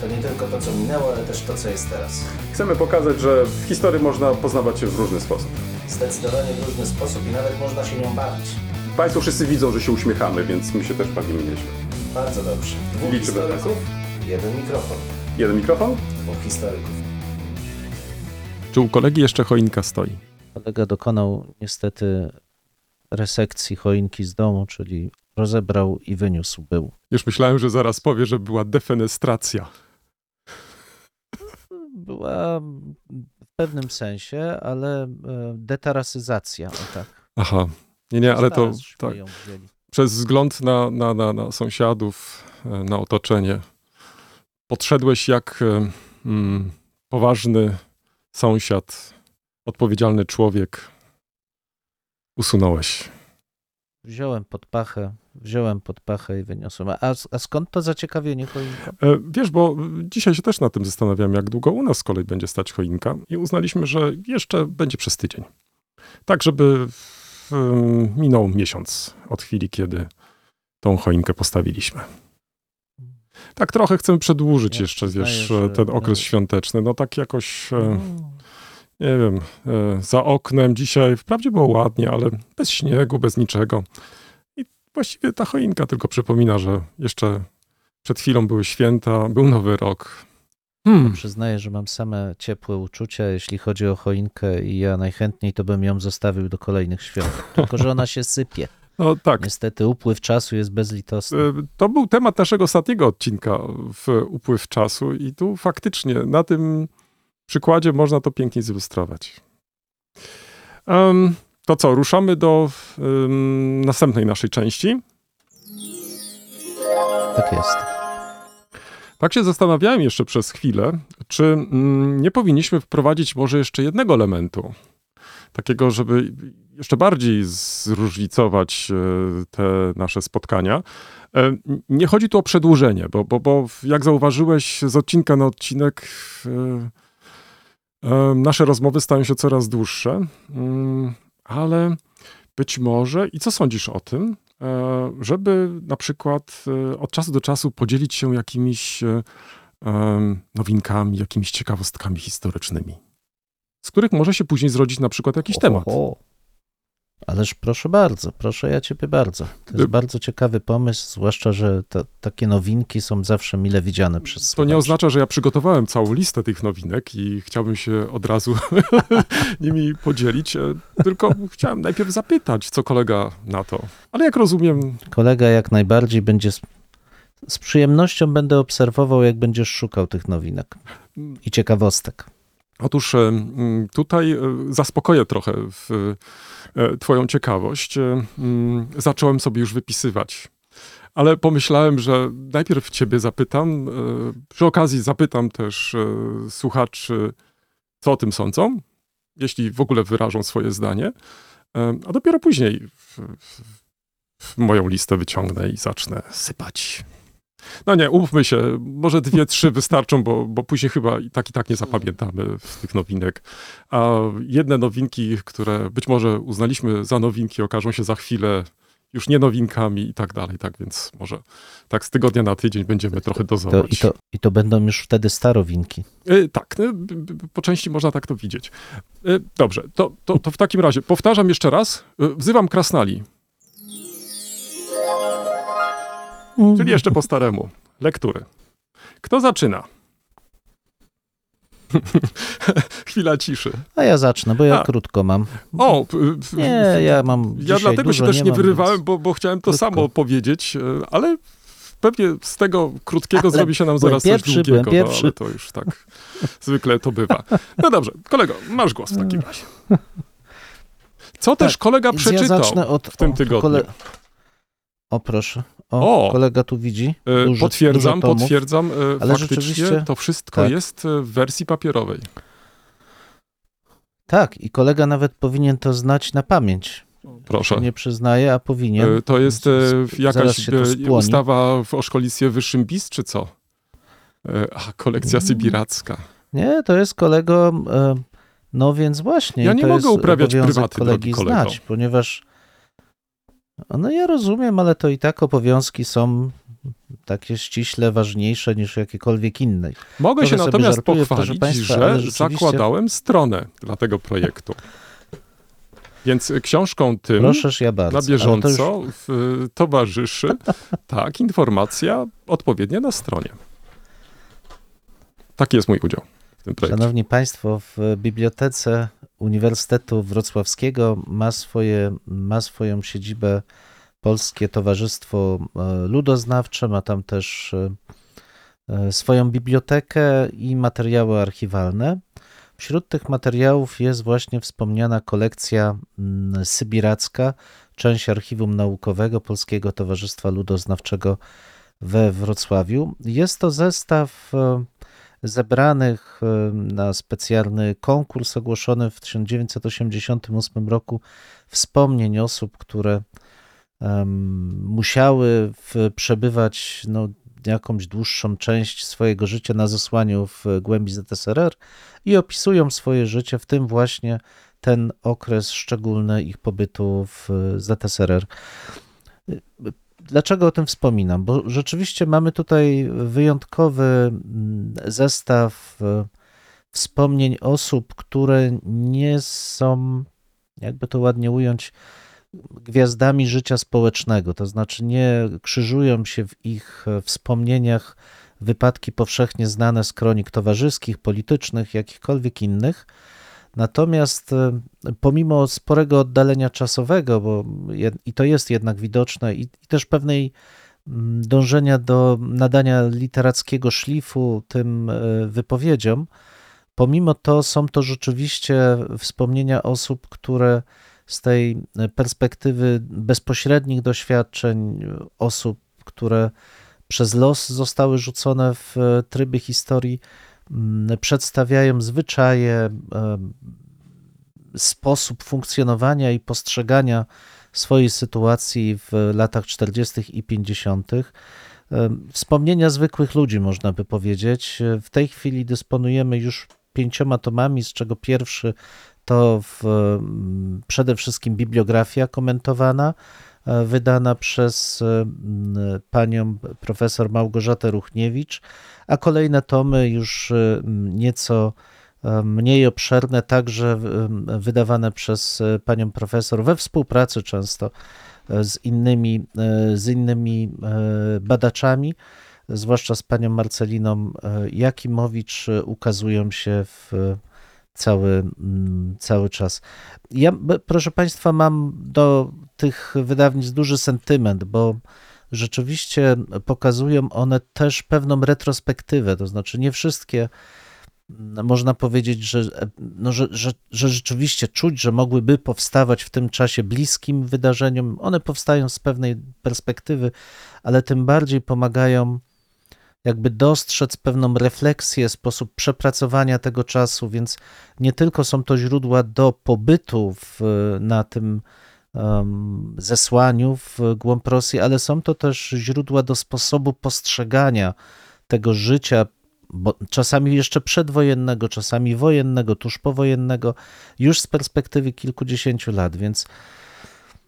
To nie tylko to, co minęło, ale też to, co jest teraz. Chcemy pokazać, że w historii można poznawać się w różny sposób. Zdecydowanie w różny sposób i nawet można się nią bawić. Państwo wszyscy widzą, że się uśmiechamy, więc my się też bawimy nieźle. Bardzo dobrze. Dwóch Liczymy historyków, jeden mikrofon. Jeden mikrofon? Dwóch historyków. Czy u kolegi jeszcze choinka stoi? Kolega dokonał niestety resekcji choinki z domu, czyli rozebrał i wyniósł był. Już myślałem, że zaraz powie, że była defenestracja. Była w pewnym sensie, ale e, detarasyzacja, o tak. Aha. Nie, nie, ale to tak. Przez wzgląd na, na, na, na sąsiadów, e, na otoczenie, podszedłeś jak e, mm, poważny sąsiad, odpowiedzialny człowiek. Usunąłeś. Wziąłem pod pachę, wziąłem pod pachę i wyniosłem. A, a skąd to zaciekawienie choinką? E, Wiesz, bo dzisiaj się też nad tym zastanawiam, jak długo u nas z kolei będzie stać choinka i uznaliśmy, że jeszcze będzie przez tydzień. Tak, żeby minął miesiąc od chwili, kiedy tą choinkę postawiliśmy. Tak trochę chcemy przedłużyć Ja jeszcze, wiesz, ten okres świąteczny. No tak jakoś, e, Mm. nie wiem, e, za oknem dzisiaj wprawdzie było ładnie, ale bez śniegu, bez niczego. Właściwie ta choinka tylko przypomina, że jeszcze przed chwilą były święta, był nowy rok. Hmm. Przyznaję, że mam same ciepłe uczucia, jeśli chodzi o choinkę i ja najchętniej to bym ją zostawił do kolejnych świąt. Tylko, że ona się sypie. No tak, Niestety upływ czasu jest bezlitosny. e, to był temat naszego ostatniego odcinka w upływ czasu i tu faktycznie na tym przykładzie można to pięknie zilustrować. Em, to co, ruszamy do em, następnej naszej części. Tak jest. Tak się zastanawiałem jeszcze przez chwilę, czy mm, nie powinniśmy wprowadzić może jeszcze jednego elementu, takiego, żeby jeszcze bardziej zróżnicować e, te nasze spotkania. E, Nie chodzi tu o przedłużenie, bo, bo, bo jak zauważyłeś z odcinka na odcinek, e, nasze rozmowy stają się coraz dłuższe, Mm, ale być może, i co sądzisz o tym, e, żeby na przykład e, od czasu do czasu podzielić się jakimiś e, nowinkami, jakimiś ciekawostkami historycznymi, z których może się później zrodzić na przykład jakiś temat. Ależ proszę bardzo, proszę ja ciebie bardzo. To jest Y- bardzo ciekawy pomysł, zwłaszcza, że te, takie nowinki są zawsze mile widziane przez To nie słuchaczy. oznacza, że ja przygotowałem całą listę tych nowinek i chciałbym się od razu nimi podzielić, e, tylko chciałem najpierw zapytać, co kolega na to. Ale jak rozumiem, Kolega jak najbardziej będzie z, z przyjemnością będę obserwował, jak będziesz szukał tych nowinek i ciekawostek. Otóż e, tutaj e, zaspokoję trochę e, Twoją ciekawość. Zacząłem sobie już wypisywać. Ale pomyślałem, że najpierw Ciebie zapytam. Przy okazji zapytam też słuchaczy, co o tym sądzą, jeśli w ogóle wyrażą swoje zdanie. A dopiero później moją listę wyciągnę i zacznę sypać. No nie, umówmy się, może dwie, trzy wystarczą, bo, bo później chyba i tak i tak nie zapamiętamy z tych nowinek. A jedne nowinki, które być może uznaliśmy za nowinki, okażą się za chwilę już nie nowinkami i tak dalej, tak więc może tak z tygodnia na tydzień będziemy trochę To, dozować. i, to, I to będą już wtedy starowinki. E, tak, b- po części można tak to widzieć. E, dobrze, to, to, to w takim razie powtarzam jeszcze raz, e, wzywam krasnali, czyli jeszcze po staremu, lektury. Kto zaczyna? Chwila ciszy. A ja zacznę, bo ja A. krótko mam. O, Nie, ja mam ja dlatego się też nie, mam, wyrywałem, więc- bo, bo chciałem to krótko. samo powiedzieć, e, ale pewnie z tego krótkiego Ale zrobi się nam zaraz coś pierwszy, długiego, byłem no, pierwszy. ale to już tak zwykle to bywa. No dobrze, kolego, masz głos w takim razie. Co też kolega ja przeczytał zacznę od, w tym o, tygodniu? Kole... O proszę. O, O! kolega tu widzi. E, Dużo- potwierdzam, tomów. potwierdzam, e, Ale faktycznie rzeczywiście- to wszystko tak. jest w wersji papierowej. Tak, i kolega nawet powinien to znać na pamięć. Proszę. Nie przyznaje, a powinien. E, To jest jakaś to ustawa w, o szkolnictwie wyższym BIS, czy co? A, kolekcja Mm. sybiracka. Nie, to jest kolego. No więc właśnie. Ja nie mogę uprawiać prywaty, kolegi kolego. znać, ponieważ. No ja rozumiem, ale to i tak obowiązki są takie ściśle ważniejsze niż jakiekolwiek inne. Mogę Trochę się natomiast żartuję, pochwalić, państwa, że rzeczywiście- zakładałem stronę dla tego projektu. Więc książką tym ja bardzo. na ale to już- bieżąco w, towarzyszy tak, informacja odpowiednia na stronie. Taki jest mój udział w tym projekcie. Szanowni Państwo, w Bibliotece Uniwersytetu Wrocławskiego ma, swoje, ma swoją siedzibę Polskie Towarzystwo e, Ludoznawcze, ma tam też e, e, swoją bibliotekę i materiały archiwalne. Wśród tych materiałów jest właśnie wspomniana kolekcja mm, sybiracka, część archiwum naukowego Polskiego Towarzystwa Ludoznawczego we Wrocławiu. Jest to zestaw zebranych e, na specjalny konkurs ogłoszony w 1988 roku wspomnień osób, które em, musiały w, przebywać no, jakąś dłuższą część swojego życia na zesłaniu w głębi ZSRR i opisują swoje życie, w tym właśnie ten okres szczególny ich pobytu w ZSRR. Dlaczego o tym wspominam? Bo rzeczywiście mamy tutaj wyjątkowy mm, zestaw e, wspomnień osób, które nie są, jakby to ładnie ująć, gwiazdami życia społecznego. To znaczy nie krzyżują się w ich e, wspomnieniach wypadki powszechnie znane z kronik towarzyskich, politycznych, jakichkolwiek innych. Natomiast e, pomimo sporego oddalenia czasowego, bo i to jest jednak widoczne, i, i też pewnej mm, dążenia do nadania literackiego szlifu tym e, wypowiedziom, pomimo to są to rzeczywiście wspomnienia osób, które z tej perspektywy bezpośrednich doświadczeń osób, które przez los zostały rzucone w e, tryby historii, przedstawiają zwyczaje, e, sposób funkcjonowania i postrzegania swojej sytuacji w latach 40. i 50. E, Wspomnienia zwykłych ludzi, można by powiedzieć. E, W tej chwili dysponujemy już pięcioma tomami, z czego pierwszy to w, mm, przede wszystkim bibliografia komentowana, wydana przez e, panią profesor Małgorzatę Ruchniewicz, a kolejne tomy już e, nieco e, mniej obszerne, także e, wydawane przez e, panią profesor we współpracy często e, z innymi, e, z innymi e, badaczami, zwłaszcza z panią Marceliną e, Jakimowicz, e, ukazują się w cały, cały czas. Ja, proszę Państwa, mam do tych wydawnictw duży sentyment, bo rzeczywiście pokazują one też pewną retrospektywę, to znaczy nie wszystkie można powiedzieć, że, no, że, że, że rzeczywiście czuć, że mogłyby powstawać w tym czasie bliskim wydarzeniom. One powstają z pewnej perspektywy, ale tym bardziej pomagają jakby dostrzec pewną refleksję, sposób przepracowania tego czasu, więc nie tylko są to źródła do pobytu w, na tym zesłaniu w głąb Rosji, ale są to też źródła do sposobu postrzegania tego życia, bo czasami jeszcze przedwojennego, czasami wojennego, tuż powojennego, już z perspektywy kilkudziesięciu lat, więc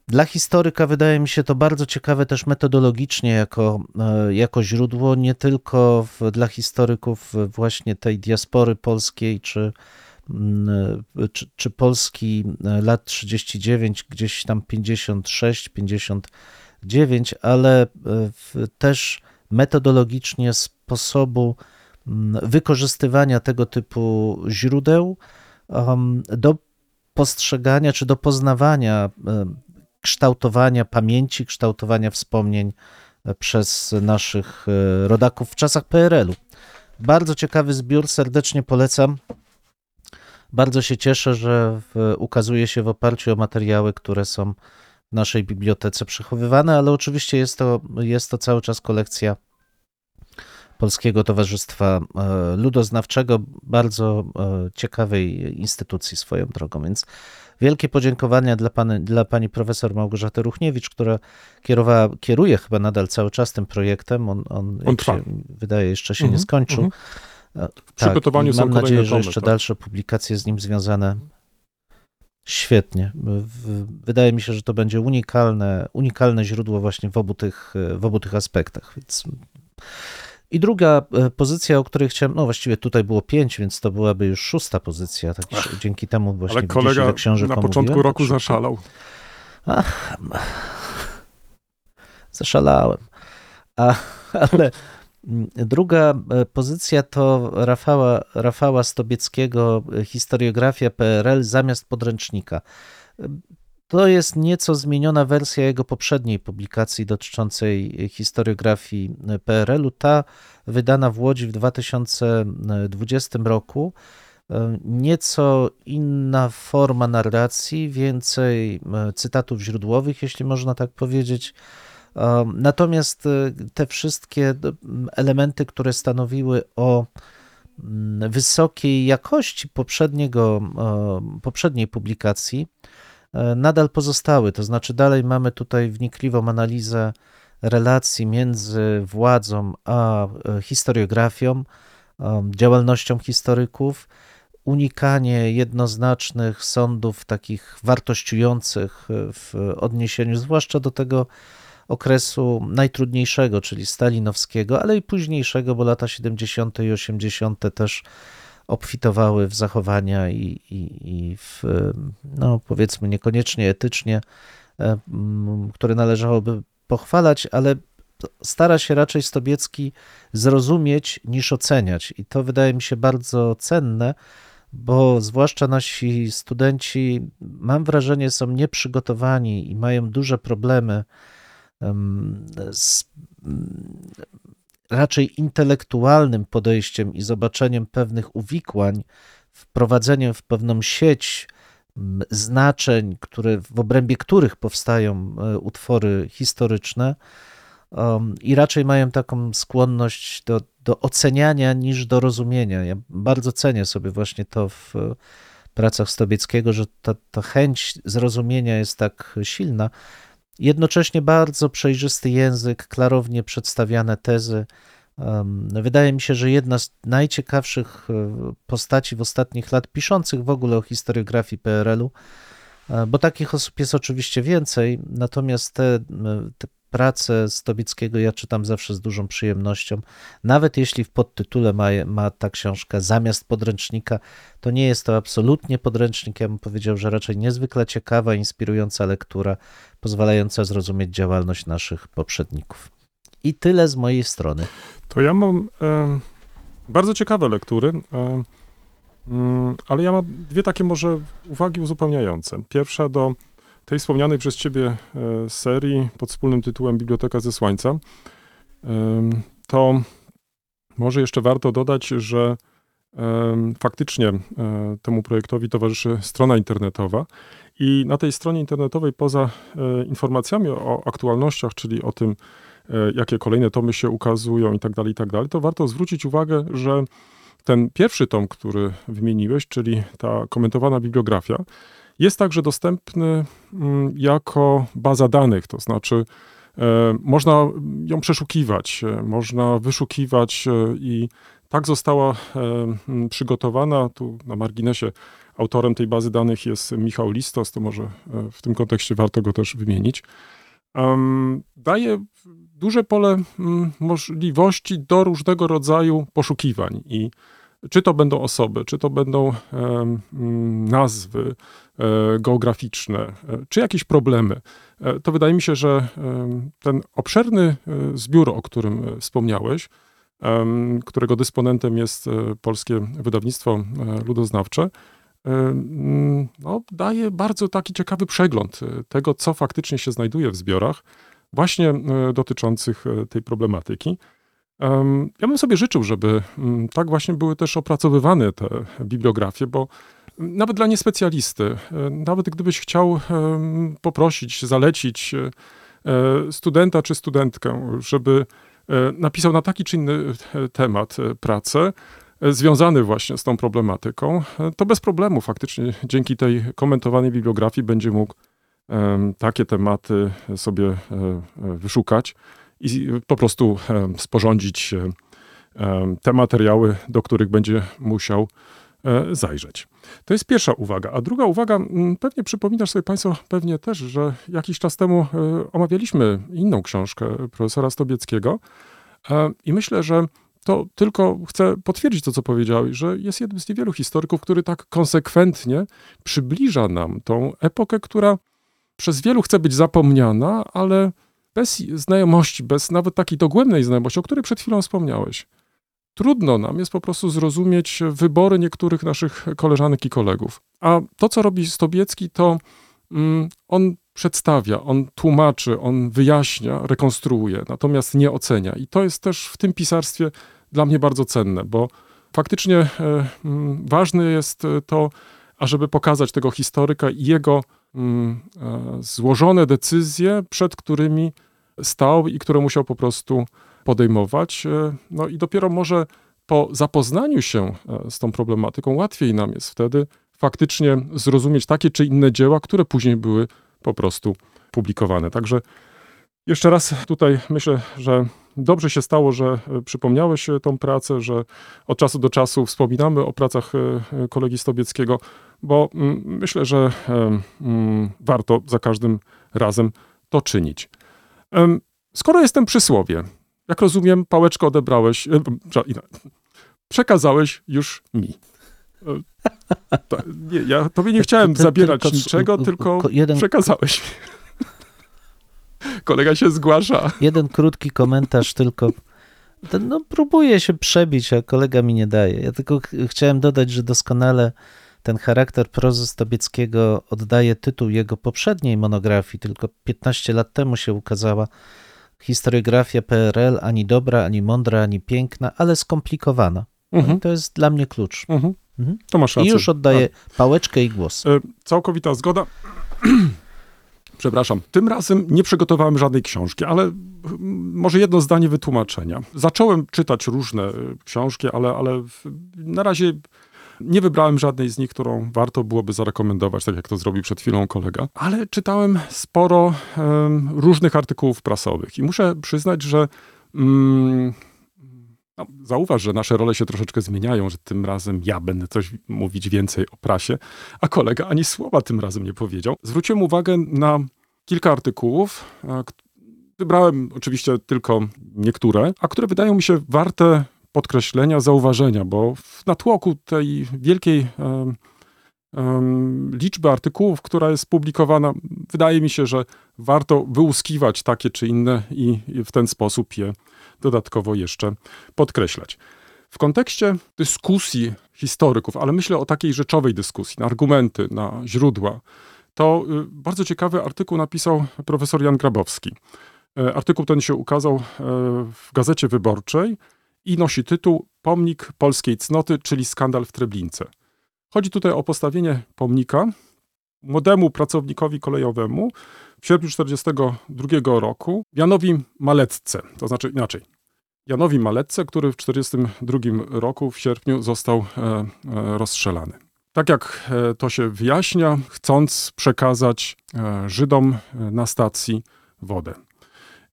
dla historyka wydaje mi się to bardzo ciekawe też metodologicznie jako, e, jako źródło, nie tylko w, dla historyków właśnie tej diaspory polskiej czy, czy, czy Polski e, lat 39, gdzieś tam 56, 59, ale w, też metodologicznie sposobu mm, wykorzystywania tego typu źródeł um, do postrzegania czy do poznawania kształtowania pamięci, kształtowania wspomnień przez naszych rodaków w czasach PRL-u. Bardzo ciekawy zbiór, serdecznie polecam. Bardzo się cieszę, że w, ukazuje się w oparciu o materiały, które są w naszej bibliotece przechowywane, ale oczywiście jest to, jest to cały czas kolekcja Polskiego Towarzystwa e, Ludoznawczego, bardzo e, ciekawej instytucji swoją drogą. Więc wielkie podziękowania dla, pani, dla pani profesor Małgorzaty Ruchniewicz, która kierowała, kieruje chyba nadal cały czas tym projektem. On, on, trwa. się wydaje, jeszcze się nie Mhm, skończył. mhm. W przygotowaniu i są mam nadzieję, że jeszcze tak. dalsze publikacje z nim związane. Świetnie. Wydaje mi się, że to będzie unikalne, unikalne źródło właśnie w obu tych, w obu tych aspektach. Więc... I druga e, pozycja, o której chciałem, no właściwie tutaj było pięć, więc to byłaby już szósta pozycja. Tak, że dzięki temu właśnie Ale kolega na początku tak roku zaszalał. Zaszalałem. A, ale druga e, pozycja to Rafała, Rafała Stobieckiego e, Historiografia PRL zamiast podręcznika. E, To jest nieco zmieniona wersja jego poprzedniej publikacji dotyczącej historiografii PRL-u. Ta wydana w Łodzi w 2020 roku. Nieco inna forma narracji, więcej cytatów źródłowych, jeśli można tak powiedzieć. Natomiast e, te wszystkie m, elementy, które stanowiły o mm, wysokiej jakości poprzedniego, poprzedniej publikacji, e, nadal pozostały. To znaczy, dalej mamy tutaj wnikliwą analizę relacji między władzą a e, historiografią, działalnością historyków, unikanie jednoznacznych sądów takich wartościujących w odniesieniu zwłaszcza do tego okresu najtrudniejszego, czyli stalinowskiego, ale i późniejszego, bo lata 70. i 80. też obfitowały w zachowania i, i, i w, no powiedzmy, niekoniecznie etycznie, e, które należałoby pochwalać, ale stara się raczej Stobiecki zrozumieć niż oceniać. I to wydaje mi się bardzo cenne, bo zwłaszcza nasi studenci, mam wrażenie, są nieprzygotowani i mają duże problemy em, z raczej intelektualnym podejściem i zobaczeniem pewnych uwikłań, wprowadzeniem w pewną sieć znaczeń, które, w obrębie których powstają e, utwory historyczne. I raczej mają taką skłonność do, do oceniania niż do rozumienia. Ja bardzo cenię sobie właśnie to w e, pracach Stobieckiego, że ta, ta chęć zrozumienia jest tak silna. Jednocześnie bardzo przejrzysty język, klarownie przedstawiane tezy. Wydaje mi się, że jedna z najciekawszych e, postaci w ostatnich lat piszących w ogóle o historiografii PRL-u, e, bo takich osób jest oczywiście więcej, natomiast te, te prace Stobickiego ja czytam zawsze z dużą przyjemnością. Nawet jeśli w podtytule ma, ma ta książka zamiast podręcznika, to nie jest to absolutnie podręcznik. Ja bym powiedział, że raczej niezwykle ciekawa, inspirująca lektura, pozwalająca zrozumieć działalność naszych poprzedników. I tyle z mojej strony. To ja mam e, bardzo ciekawe lektury, e, mm, ale ja mam dwie takie może uwagi uzupełniające. Pierwsza do tej wspomnianej przez ciebie e, serii pod wspólnym tytułem Biblioteka ze Słońca. Em, To może jeszcze warto dodać, że em, faktycznie e, temu projektowi towarzyszy strona internetowa i na tej stronie internetowej poza e, informacjami o aktualnościach, czyli o tym, e, jakie kolejne tomy się ukazują i tak dalej, i tak dalej, to warto zwrócić uwagę, że ten pierwszy tom, który wymieniłeś, czyli ta komentowana bibliografia, jest także dostępny mm, jako baza danych, to znaczy e, można ją przeszukiwać, e, można wyszukiwać e, i tak została mm, przygotowana. Tu na marginesie autorem tej bazy danych jest Michał Listos, to może w tym kontekście warto go też wymienić. Daje duże pole mm, możliwości do różnego rodzaju poszukiwań i czy to będą osoby, czy to będą nazwy geograficzne, e, czy jakieś problemy. E, To wydaje mi się, że ten obszerny e, zbiór, o którym e, wspomniałeś, którego dysponentem jest e, polskie wydawnictwo e, ludoznawcze, e, mm, no, daje bardzo taki ciekawy przegląd e, tego, co faktycznie się znajduje w zbiorach, właśnie e, dotyczących e, tej problematyki. Em, Ja bym sobie życzył, żeby mm, tak właśnie były też opracowywane te bibliografie, bo nawet dla niespecjalisty, e, nawet gdybyś chciał poprosić, zalecić e, e, studenta czy studentkę, żeby napisał na taki czy inny temat pracę, związany właśnie z tą problematyką, to bez problemu faktycznie dzięki tej komentowanej bibliografii będzie mógł takie tematy sobie wyszukać i po prostu sporządzić te materiały, do których będzie musiał zajrzeć. To jest pierwsza uwaga. A druga uwaga, mm, pewnie przypominasz sobie Państwo pewnie też, że jakiś czas temu e, omawialiśmy inną książkę profesora Stobieckiego e, i myślę, że to tylko chcę potwierdzić to, co powiedziałeś, że jest jednym z niewielu historyków, który tak konsekwentnie przybliża nam tą epokę, która przez wielu chce być zapomniana, ale bez znajomości, bez nawet takiej dogłębnej znajomości, o której przed chwilą wspomniałeś. Trudno nam jest po prostu zrozumieć wybory niektórych naszych koleżanek i kolegów. A to, co robi Stobiecki, to mm, on przedstawia, on tłumaczy, on wyjaśnia, rekonstruuje, natomiast nie ocenia. I to jest też w tym pisarstwie dla mnie bardzo cenne, bo faktycznie mm, ważne jest e, to, ażeby pokazać tego historyka i jego mm, e, złożone decyzje, przed którymi stał i które musiał po prostu podejmować. E, No i dopiero może po zapoznaniu się e, z tą problematyką łatwiej nam jest wtedy faktycznie zrozumieć takie czy inne dzieła, które później były po prostu publikowane. Także jeszcze raz tutaj myślę, że dobrze się stało, że e, przypomniałeś tą pracę, że od czasu do czasu wspominamy o pracach kolegi Stobieckiego, bo mm, myślę, że mm, warto za każdym razem to czynić. Skoro jestem przy słowie, jak rozumiem, pałeczkę odebrałeś, e, przekazałeś już mi. E, ta- Nie, ja tobie nie chciałem Ty- zabierać tylko- niczego, ko- tylko ko- jeden- przekazałeś mi. Kolega się zgłasza. Jeden krótki komentarz tylko. No, próbuję się przebić, a kolega mi nie daje. Ja tylko ch chciałem dodać, że doskonale ten charakter prozy Stobieckiego oddaje tytuł jego poprzedniej monografii, tylko 15 lat temu się ukazała historiografia PRL, ani dobra, ani mądra, ani piękna, ale skomplikowana. Mhm. To jest dla mnie klucz. Mhm. Mhm. To masz I rację. już oddaję pałeczkę i głos. E, Całkowita zgoda. Przepraszam, tym razem nie przygotowałem żadnej książki, ale może jedno zdanie wytłumaczenia. Zacząłem czytać różne e, książki, ale, ale na razie nie wybrałem żadnej z nich, którą warto byłoby zarekomendować, tak jak to zrobił przed chwilą kolega. Ale czytałem sporo em, różnych artykułów prasowych i muszę przyznać, że mm, no, zauważ, że nasze role się troszeczkę zmieniają, że tym razem ja będę coś mówić więcej o prasie, a kolega ani słowa tym razem nie powiedział. Zwróciłem uwagę na kilka artykułów. e, Wybrałem oczywiście tylko niektóre, a które wydają mi się warte podkreślenia, zauważenia, bo w natłoku tej wielkiej liczby artykułów, która jest publikowana, wydaje mi się, że warto wyłuskiwać takie czy inne i i w ten sposób je dodatkowo jeszcze podkreślać. W kontekście dyskusji historyków, ale myślę o takiej rzeczowej dyskusji, na argumenty, na źródła, to y, bardzo ciekawy artykuł napisał profesor Jan Grabowski. E, Artykuł ten się ukazał e, w Gazecie Wyborczej i nosi tytuł Pomnik polskiej cnoty, czyli skandal w Treblince. Chodzi tutaj o postawienie pomnika młodemu pracownikowi kolejowemu w sierpniu 1942 roku Janowi Malecce, to znaczy inaczej. Janowi Malecce, który w 1942 roku w sierpniu został e, e, rozstrzelany. Tak jak e, to się wyjaśnia, chcąc przekazać e, Żydom na stacji wodę.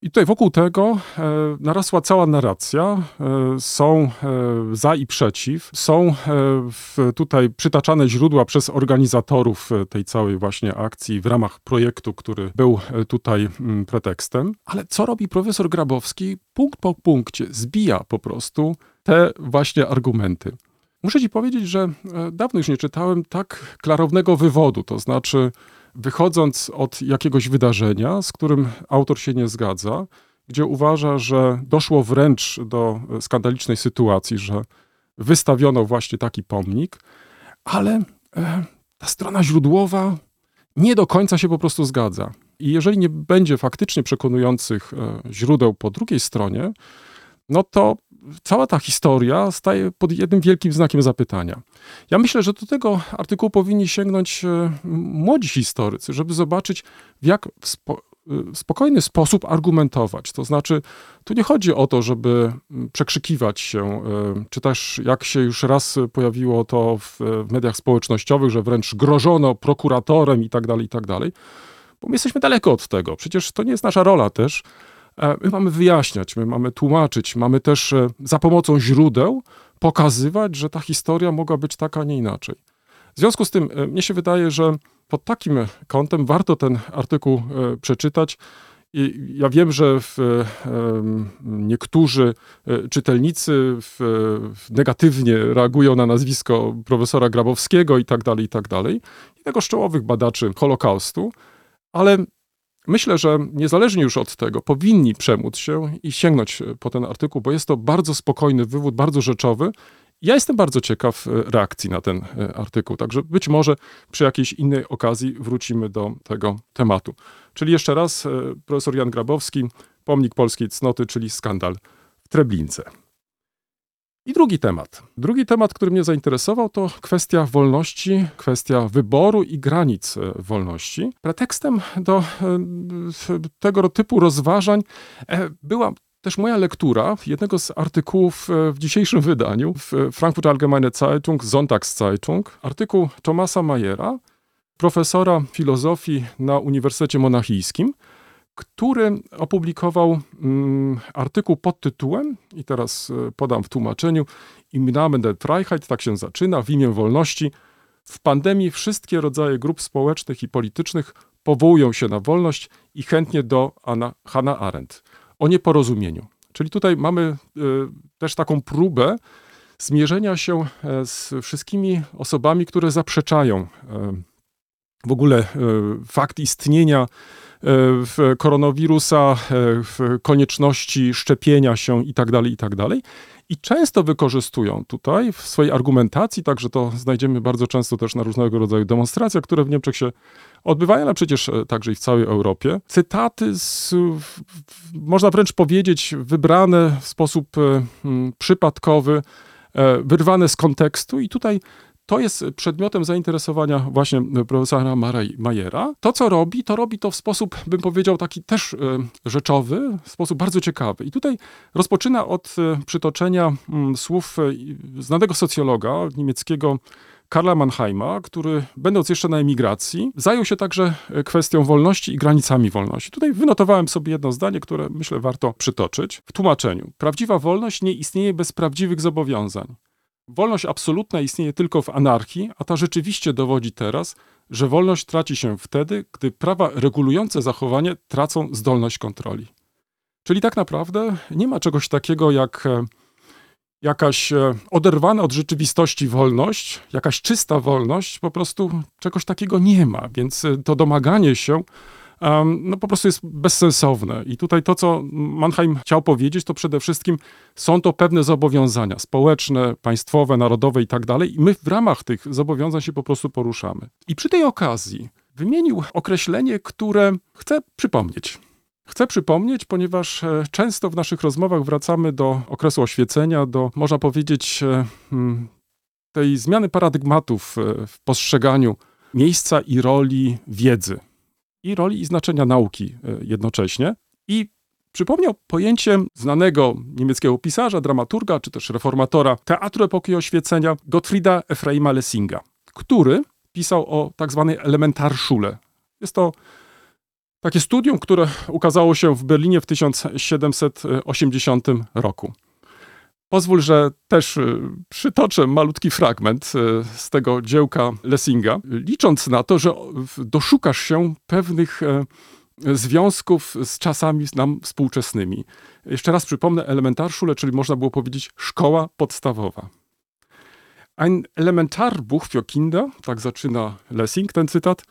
I tutaj wokół tego e, narosła cała narracja. E, są e, za i przeciw. Są e, w, tutaj przytaczane źródła przez organizatorów e, tej całej właśnie akcji w ramach projektu, który był e, tutaj mm, pretekstem. Ale co robi profesor Grabowski? Punkt po punkcie zbija po prostu te właśnie argumenty. Muszę ci powiedzieć, że dawno już nie czytałem tak klarownego wywodu, to znaczy wychodząc od jakiegoś wydarzenia, z którym autor się nie zgadza, gdzie uważa, że doszło wręcz do e, skandalicznej sytuacji, że wystawiono właśnie taki pomnik, ale e, ta strona źródłowa nie do końca się po prostu zgadza. I jeżeli nie będzie faktycznie przekonujących e, źródeł po drugiej stronie, no to cała ta historia staje pod jednym wielkim znakiem zapytania. Ja myślę, że do tego artykułu powinni sięgnąć e, młodzi historycy, żeby zobaczyć, w jak, w spo, y, spokojny sposób argumentować. To znaczy, tu nie chodzi o to, żeby przekrzykiwać się, y, czy też jak się już raz pojawiło to w, w mediach społecznościowych, że wręcz grożono prokuratorem i tak dalej, i tak dalej. Bo my jesteśmy daleko od tego. Przecież to nie jest nasza rola też. E, My mamy wyjaśniać, my mamy tłumaczyć, mamy też e, za pomocą źródeł pokazywać, że ta historia mogła być taka, a nie inaczej. W związku z tym, e, mnie się wydaje, że pod takim kątem warto ten artykuł przeczytać. I ja wiem, że w, niektórzy czytelnicy w, negatywnie reagują na nazwisko profesora Grabowskiego i tak dalej, i tak dalej, jednego z czołowych badaczy Holokaustu, ale myślę, że niezależnie już od tego, powinni przemóc się i sięgnąć e, po ten artykuł, bo jest to bardzo spokojny wywód, bardzo rzeczowy. Ja jestem bardzo ciekaw e, reakcji na ten e, artykuł, także być może przy jakiejś innej okazji wrócimy do tego tematu. Czyli jeszcze raz, profesor Jan Grabowski, Pomnik Polskiej Cnoty, czyli skandal w Treblince. I drugi temat. Drugi temat, który mnie zainteresował, to kwestia wolności, kwestia wyboru i granic e, wolności. Pretekstem do e, tego typu rozważań e, była też moja lektura jednego z artykułów w dzisiejszym wydaniu w Frankfurt Allgemeine Zeitung, Sonntagszeitung, artykuł Thomasa Mayera, profesora filozofii na Uniwersytecie Monachijskim, który opublikował mm, artykuł pod tytułem, i teraz e, podam w tłumaczeniu, Im Namen der Freiheit, tak się zaczyna, w imię wolności. W pandemii wszystkie rodzaje grup społecznych i politycznych powołują się na wolność i chętnie do Anna, Hannah Arendt o nieporozumieniu. Czyli tutaj mamy e, też taką próbę zmierzenia się e, z wszystkimi osobami, które zaprzeczają e, w ogóle e, fakt istnienia koronawirusa, e, konieczności szczepienia się i tak dalej, i tak. I często wykorzystują tutaj w swojej argumentacji, także to znajdziemy bardzo często też na różnego rodzaju demonstracjach, które w Niemczech się odbywają, ale przecież e, także i w całej Europie. Cytaty, z, można wręcz powiedzieć, wybrane w sposób e, przypadkowy, e, wyrwane z kontekstu i tutaj to jest przedmiotem zainteresowania właśnie profesora Marej- Majera. To, co robi, to robi to w sposób, bym powiedział, taki też e, rzeczowy, w sposób bardzo ciekawy. I tutaj rozpoczyna od e, przytoczenia mm, słów e, znanego socjologa niemieckiego Karla Mannheima, który, będąc jeszcze na emigracji, zajął się także e, kwestią wolności i granicami wolności. Tutaj wynotowałem sobie jedno zdanie, które myślę warto przytoczyć. W tłumaczeniu. Prawdziwa wolność nie istnieje bez prawdziwych zobowiązań. Wolność absolutna istnieje tylko w anarchii, a ta rzeczywiście dowodzi teraz, że wolność traci się wtedy, gdy prawa regulujące zachowanie tracą zdolność kontroli. Czyli tak naprawdę nie ma czegoś takiego jak e, jakaś e, oderwana od rzeczywistości wolność, jakaś czysta wolność, po prostu czegoś takiego nie ma, więc e, to domaganie się no po prostu jest bezsensowne. I tutaj to, co Mannheim chciał powiedzieć, to przede wszystkim są to pewne zobowiązania społeczne, państwowe, narodowe i tak dalej. I my w ramach tych zobowiązań się po prostu poruszamy. I przy tej okazji wymienił określenie, które chcę przypomnieć. Chcę przypomnieć, ponieważ e, często w naszych rozmowach wracamy do okresu oświecenia, do, można powiedzieć, e, mm, tej zmiany paradygmatów e, w postrzeganiu miejsca i roli wiedzy, i roli i znaczenia nauki e, jednocześnie. I przypomniał pojęcie znanego niemieckiego pisarza, dramaturga, czy też reformatora teatru epoki oświecenia Gottfrieda Ephraima Lessinga, który pisał o tak zwanej Elementarschule. Jest to takie studium, które ukazało się w Berlinie w 1780 roku. Pozwól, że też y, przytoczę malutki fragment y, z tego dziełka Lessinga, licząc na to, że doszukasz się pewnych e, związków z czasami nam współczesnymi. Jeszcze raz przypomnę, Elementarschule, czyli można było powiedzieć szkoła podstawowa. Ein Elementarbuch für Kinder, tak zaczyna Lessing ten cytat,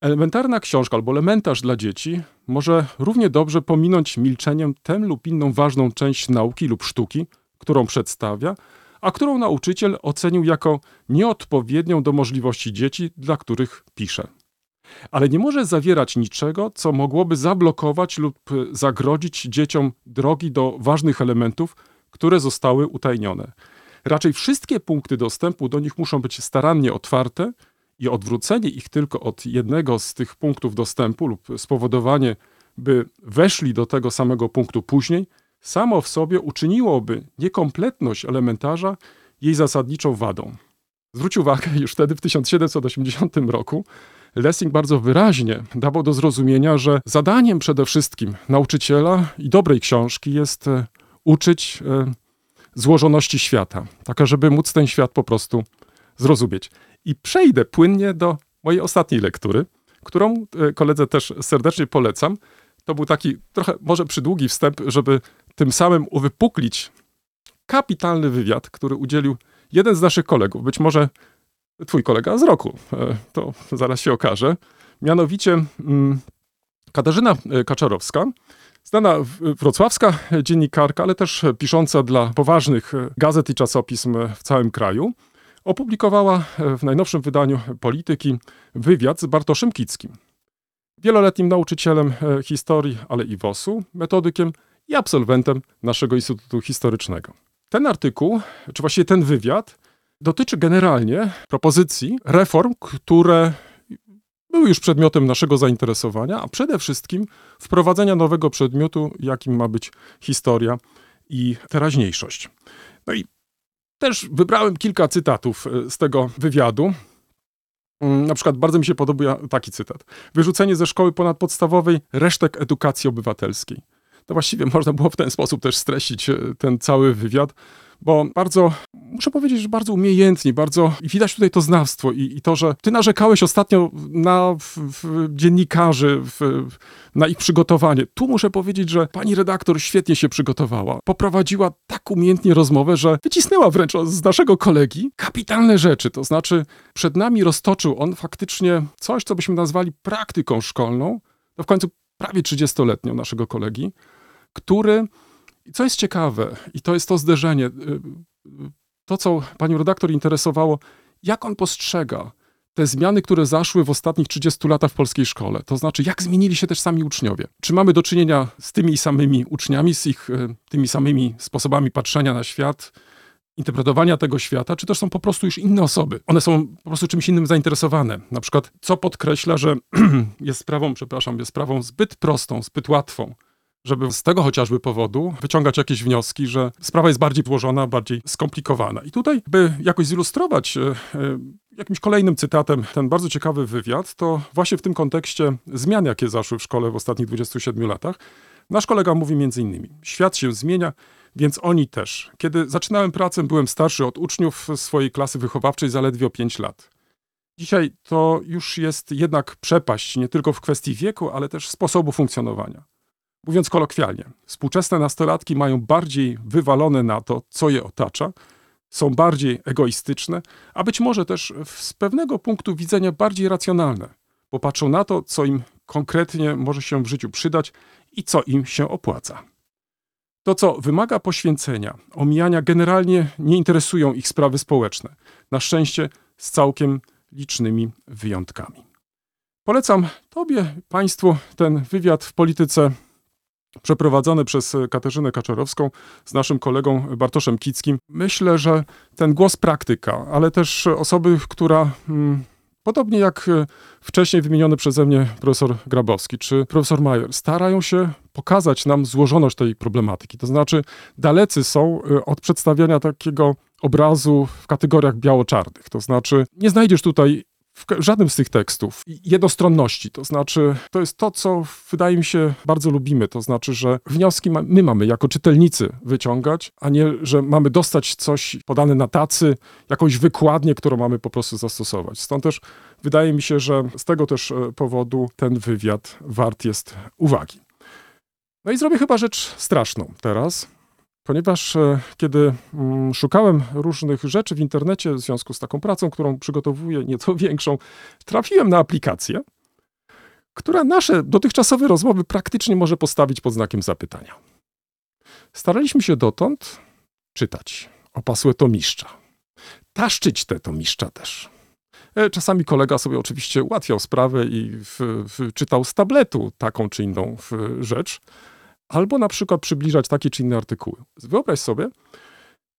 elementarna książka albo elementarz dla dzieci może równie dobrze pominąć milczeniem tę lub inną ważną część nauki lub sztuki, którą przedstawia, a którą nauczyciel ocenił jako nieodpowiednią do możliwości dzieci, dla których pisze. Ale nie może zawierać niczego, co mogłoby zablokować lub zagrodzić dzieciom drogi do ważnych elementów, które zostały utajnione. Raczej wszystkie punkty dostępu do nich muszą być starannie otwarte i odwrócenie ich tylko od jednego z tych punktów dostępu lub spowodowanie by weszli do tego samego punktu później, samo w sobie uczyniłoby niekompletność elementarza jej zasadniczą wadą. Zwróć uwagę, już wtedy w 1780 roku Lessing bardzo wyraźnie dawał do zrozumienia, że zadaniem przede wszystkim nauczyciela i dobrej książki jest e, uczyć e, złożoności świata, taka, żeby móc ten świat po prostu zrozumieć. I przejdę płynnie do mojej ostatniej lektury, którą e, koledze też serdecznie polecam. To był taki trochę może przydługi wstęp, żeby tym samym uwypuklić kapitalny wywiad, który udzielił jeden z naszych kolegów, być może twój kolega z roku, e, to zaraz się okaże. Mianowicie mm, Katarzyna e, Kaczarowska, znana wrocławska dziennikarka, ale też pisząca dla poważnych e, gazet i czasopism w całym kraju, opublikowała w najnowszym wydaniu Polityki wywiad z Bartoszem Kickim, wieloletnim nauczycielem historii, ale i WOS-u, metodykiem i absolwentem naszego Instytutu Historycznego. Ten artykuł, czy właściwie ten wywiad, dotyczy generalnie propozycji reform, które były już przedmiotem naszego zainteresowania, a przede wszystkim wprowadzenia nowego przedmiotu, jakim ma być historia i teraźniejszość. No i też wybrałem kilka cytatów e, z tego wywiadu. Mm, Na przykład bardzo mi się podoba taki cytat. Wyrzucenie ze szkoły ponadpodstawowej resztek edukacji obywatelskiej. To właściwie można było w ten sposób też streścić e, ten cały wywiad, bo bardzo, muszę powiedzieć, że bardzo umiejętnie, bardzo, i widać tutaj to znawstwo i, i to, że ty narzekałeś ostatnio na w, w dziennikarzy, w, na ich przygotowanie. Tu muszę powiedzieć, że pani redaktor świetnie się przygotowała. Poprowadziła tak umiejętnie rozmowę, że wycisnęła wręcz z naszego kolegi kapitalne rzeczy. To znaczy, przed nami roztoczył on faktycznie coś, co byśmy nazwali praktyką szkolną, no w końcu prawie 30-letnią naszego kolegi, który, co jest ciekawe, i to jest to zderzenie, y, to co panią redaktor interesowało, jak on postrzega te zmiany, które zaszły w ostatnich 30 latach w polskiej szkole. To znaczy, jak zmienili się też sami uczniowie. Czy mamy do czynienia z tymi samymi uczniami, z ich y, tymi samymi sposobami patrzenia na świat, interpretowania tego świata, czy też są po prostu już inne osoby. One są po prostu czymś innym zainteresowane. Na przykład, co podkreśla, że jest sprawą, przepraszam, jest sprawą zbyt prostą, zbyt łatwą, żeby z tego chociażby powodu wyciągać jakieś wnioski, że sprawa jest bardziej złożona, bardziej skomplikowana. I tutaj, by jakoś zilustrować e, e, jakimś kolejnym cytatem ten bardzo ciekawy wywiad, to właśnie w tym kontekście zmian, jakie zaszły w szkole w ostatnich 27 latach, nasz kolega mówi między innymi, świat się zmienia, więc oni też. Kiedy zaczynałem pracę, byłem starszy od uczniów swojej klasy wychowawczej zaledwie o 5 lat. Dzisiaj to już jest jednak przepaść nie tylko w kwestii wieku, ale też sposobu funkcjonowania. Mówiąc kolokwialnie, współczesne nastolatki mają bardziej wywalone na to, co je otacza, są bardziej egoistyczne, a być może też z pewnego punktu widzenia bardziej racjonalne, bo patrzą na to, co im konkretnie może się w życiu przydać i co im się opłaca. To, co wymaga poświęcenia, omijania, generalnie nie interesują ich sprawy społeczne. Na szczęście z całkiem licznymi wyjątkami. Polecam Tobie, Państwu, ten wywiad w polityce przeprowadzony przez Katarzynę Kaczorowską z naszym kolegą Bartoszem Kickim. Myślę, że ten głos praktyka, ale też osoby, która mm, podobnie jak e, wcześniej wymieniony przeze mnie profesor Grabowski czy profesor Majer, starają się pokazać nam złożoność tej problematyki. To znaczy, dalecy są e, od przedstawiania takiego obrazu w kategoriach biało-czarnych. To znaczy, nie znajdziesz tutaj w żadnym z tych tekstów jednostronności. To znaczy, to jest to, co wydaje mi się bardzo lubimy. To znaczy, że wnioski ma, my mamy jako czytelnicy wyciągać, a nie, że mamy dostać coś podane na tacy, jakąś wykładnię, którą mamy po prostu zastosować. Stąd też wydaje mi się, że z tego też e, powodu ten wywiad wart jest uwagi. No i zrobię chyba rzecz straszną teraz, ponieważ e, kiedy mm, szukałem różnych rzeczy w internecie w związku z taką pracą, którą przygotowuję, nieco większą, trafiłem na aplikację, która nasze dotychczasowe rozmowy praktycznie może postawić pod znakiem zapytania. Staraliśmy się dotąd czytać opasłe tomiszcza, taszczyć te tomiszcza też. E, Czasami kolega sobie oczywiście ułatwiał sprawę i w, w, czytał z tabletu taką czy inną rzecz, albo na przykład przybliżać takie czy inne artykuły. Wyobraź sobie,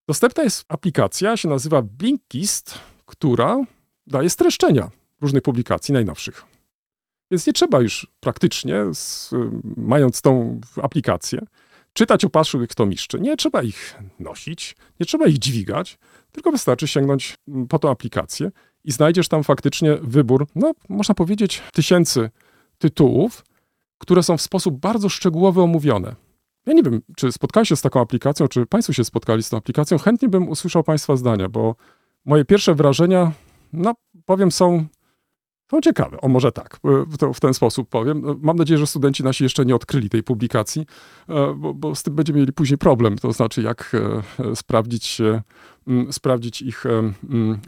dostępna jest aplikacja, się nazywa Blinkist, która daje streszczenia różnych publikacji najnowszych. Więc nie trzeba już praktycznie, z, mając tą aplikację, czytać o paszu tomiszczy. Nie trzeba ich nosić, nie trzeba ich dźwigać, tylko wystarczy sięgnąć po tą aplikację i znajdziesz tam faktycznie wybór, no można powiedzieć, tysięcy tytułów, które są w sposób bardzo szczegółowy omówione. Ja nie wiem, czy spotkałeś się z taką aplikacją, czy Państwo się spotkali z tą aplikacją. Chętnie bym usłyszał Państwa zdania, bo moje pierwsze wrażenia, no powiem, są, są ciekawe. O, może tak, w, to, w ten sposób powiem. Mam nadzieję, że studenci nasi jeszcze nie odkryli tej publikacji, e, bo, bo z tym będziemy mieli później problem. To znaczy, jak e, sprawdzić, e, sprawdzić ich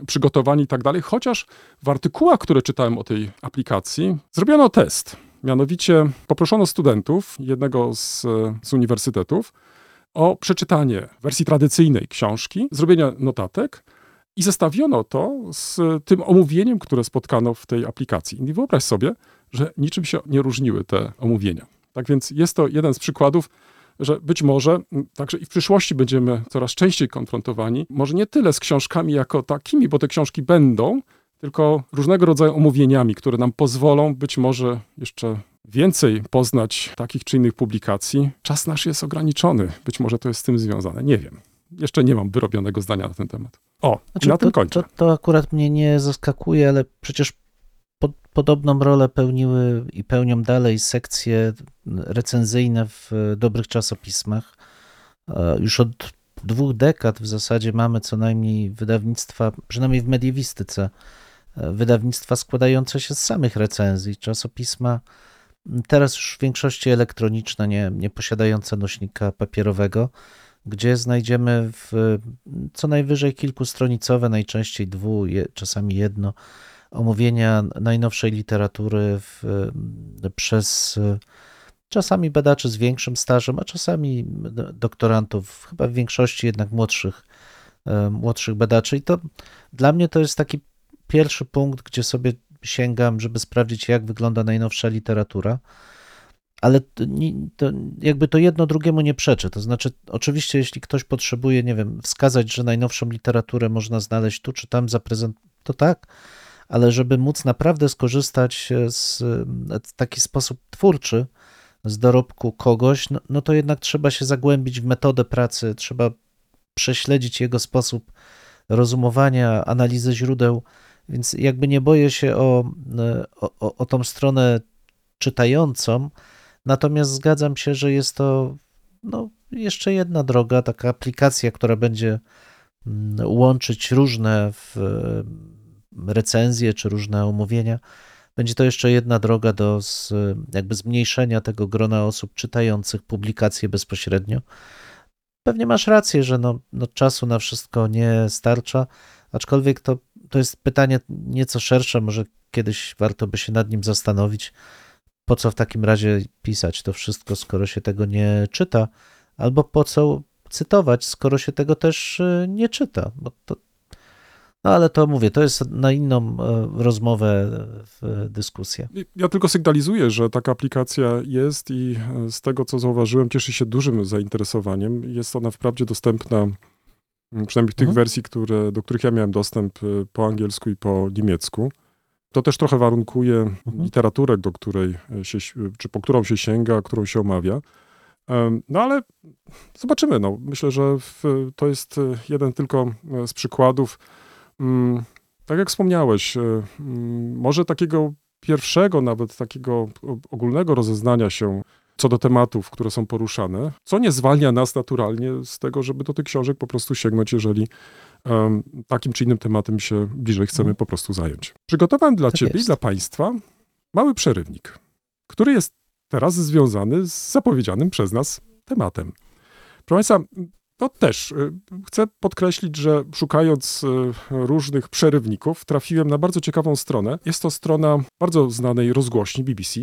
przygotowanie i tak dalej. Chociaż w artykułach, które czytałem o tej aplikacji, zrobiono test. Mianowicie poproszono studentów jednego z, z uniwersytetów o przeczytanie wersji tradycyjnej książki, zrobienie notatek i zestawiono to z tym omówieniem, które spotkano w tej aplikacji. I wyobraź sobie, że niczym się nie różniły te omówienia. Tak więc jest to jeden z przykładów, że być może także i w przyszłości będziemy coraz częściej konfrontowani, może nie tyle z książkami jako takimi, bo te książki będą, tylko różnego rodzaju omówieniami, które nam pozwolą być może jeszcze więcej poznać takich czy innych publikacji. Czas nasz jest ograniczony. Być może to jest z tym związane. Nie wiem. Jeszcze nie mam wyrobionego zdania na ten temat. O, Znaczy, na tym to, kończę. to, to akurat mnie nie zaskakuje, ale przecież po, podobną rolę pełniły i pełnią dalej sekcje recenzyjne w dobrych czasopismach. E, Już od dwóch dekad w zasadzie mamy co najmniej wydawnictwa, przynajmniej w mediewistyce, e, wydawnictwa składające się z samych recenzji. Czasopisma teraz już w większości elektroniczne, nie, nie posiadające nośnika papierowego, gdzie znajdziemy w co najwyżej kilkustronicowe, najczęściej dwu, czasami jedno, omówienia najnowszej literatury w, przez czasami badaczy z większym stażem, a czasami doktorantów, chyba w większości jednak młodszych, młodszych badaczy. I to dla mnie to jest taki pierwszy punkt, gdzie sobie sięgam, żeby sprawdzić, jak wygląda najnowsza literatura. Ale to, to jakby to jedno drugiemu nie przeczy. To znaczy, oczywiście, jeśli ktoś potrzebuje, nie wiem, wskazać, że najnowszą literaturę można znaleźć tu czy tam, zaprezent, to tak, ale żeby móc naprawdę skorzystać z w taki sposób twórczy z dorobku kogoś, no, no to jednak trzeba się zagłębić w metodę pracy, trzeba prześledzić jego sposób rozumowania, analizy źródeł, więc jakby nie boję się o, o, o- o tą stronę czytającą, natomiast zgadzam się, że jest to no, jeszcze jedna droga, taka aplikacja, która będzie mm, łączyć różne w, recenzje czy różne omówienia. Będzie to jeszcze jedna droga do z, jakby zmniejszenia tego grona osób czytających publikacje bezpośrednio. Pewnie masz rację, że no, no czasu na wszystko nie starcza, aczkolwiek to, to jest pytanie nieco szersze, może kiedyś warto by się nad nim zastanowić, po co w takim razie pisać to wszystko, skoro się tego nie czyta, albo po co cytować, skoro się tego też y, nie czyta. Bo to, no ale to mówię, to jest na inną e, rozmowę, w dyskusję. Ja tylko sygnalizuję, że taka aplikacja jest i e, z tego, co zauważyłem, cieszy się dużym zainteresowaniem. Jest ona wprawdzie dostępna, przynajmniej w tych Mhm. wersji, które, do których ja miałem dostęp e, po angielsku i po niemiecku. To też trochę warunkuje Mhm. literaturę, do której e, się, czy po którą się sięga, którą się omawia. No ale zobaczymy. No. Myślę, że w, to jest jeden tylko z przykładów. Mm, Tak jak wspomniałeś, mm, może takiego pierwszego, nawet takiego ogólnego rozeznania się co do tematów, które są poruszane, co nie zwalnia nas naturalnie z tego, żeby do tych książek po prostu sięgnąć, jeżeli em, takim czy innym tematem się bliżej chcemy Mhm. po prostu zająć. Przygotowałem dla Tak Ciebie i jest. dla Państwa mały przerywnik, który jest teraz związany z zapowiedzianym przez nas tematem. Proszę Państwa, to też y, chcę podkreślić, że szukając y, różnych przerywników, trafiłem na bardzo ciekawą stronę. Jest to strona bardzo znanej rozgłośni BBC,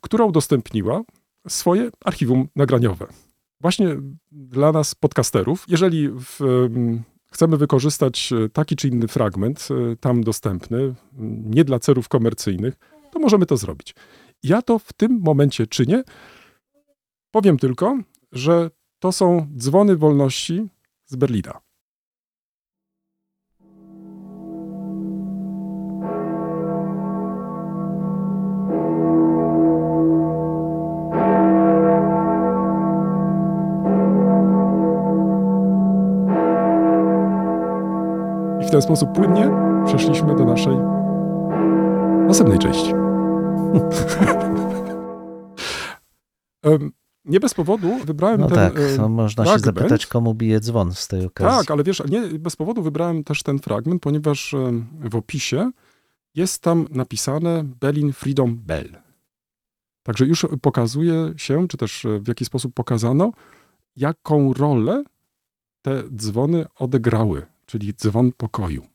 która udostępniła swoje archiwum nagraniowe. Właśnie dla nas, podcasterów, jeżeli w, ym, chcemy wykorzystać y, taki czy inny fragment y, tam dostępny, y, nie dla celów komercyjnych, to możemy to zrobić. Ja to w tym momencie czynię. Powiem tylko, że to są dzwony wolności z Berlina. Ten sposób płynnie przeszliśmy do naszej następnej części. Nie bez powodu wybrałem No ten. tak, e, no można się fragment. zapytać, komu bije dzwon z tej okazji. Tak, ale wiesz, nie bez powodu wybrałem też ten fragment, ponieważ em, w opisie jest tam napisane Berlin Freedom Bell. Także już pokazuje się, czy też e, w jaki sposób pokazano, jaką rolę te dzwony odegrały, czyli dzwon pokoju,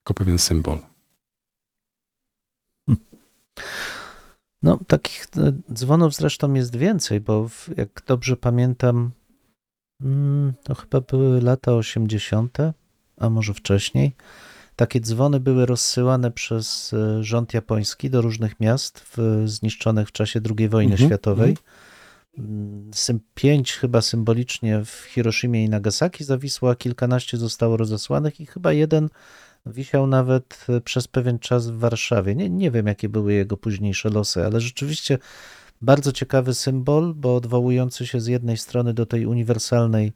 jako pewien symbol. No, takich e, dzwonów zresztą jest więcej, bo jak dobrze pamiętam, mm, to chyba były lata 80., a może wcześniej. Takie dzwony były rozsyłane przez e, rząd japoński do różnych miast w, zniszczonych w czasie II wojny mhm, światowej. Mhm. 5 chyba symbolicznie w Hiroshimie i Nagasaki zawisło, a kilkanaście zostało rozesłanych i chyba jeden wisiał nawet e, przez pewien czas w Warszawie. Nie, nie wiem, jakie były jego późniejsze losy, ale rzeczywiście bardzo ciekawy symbol, bo odwołujący się z jednej strony do tej uniwersalnej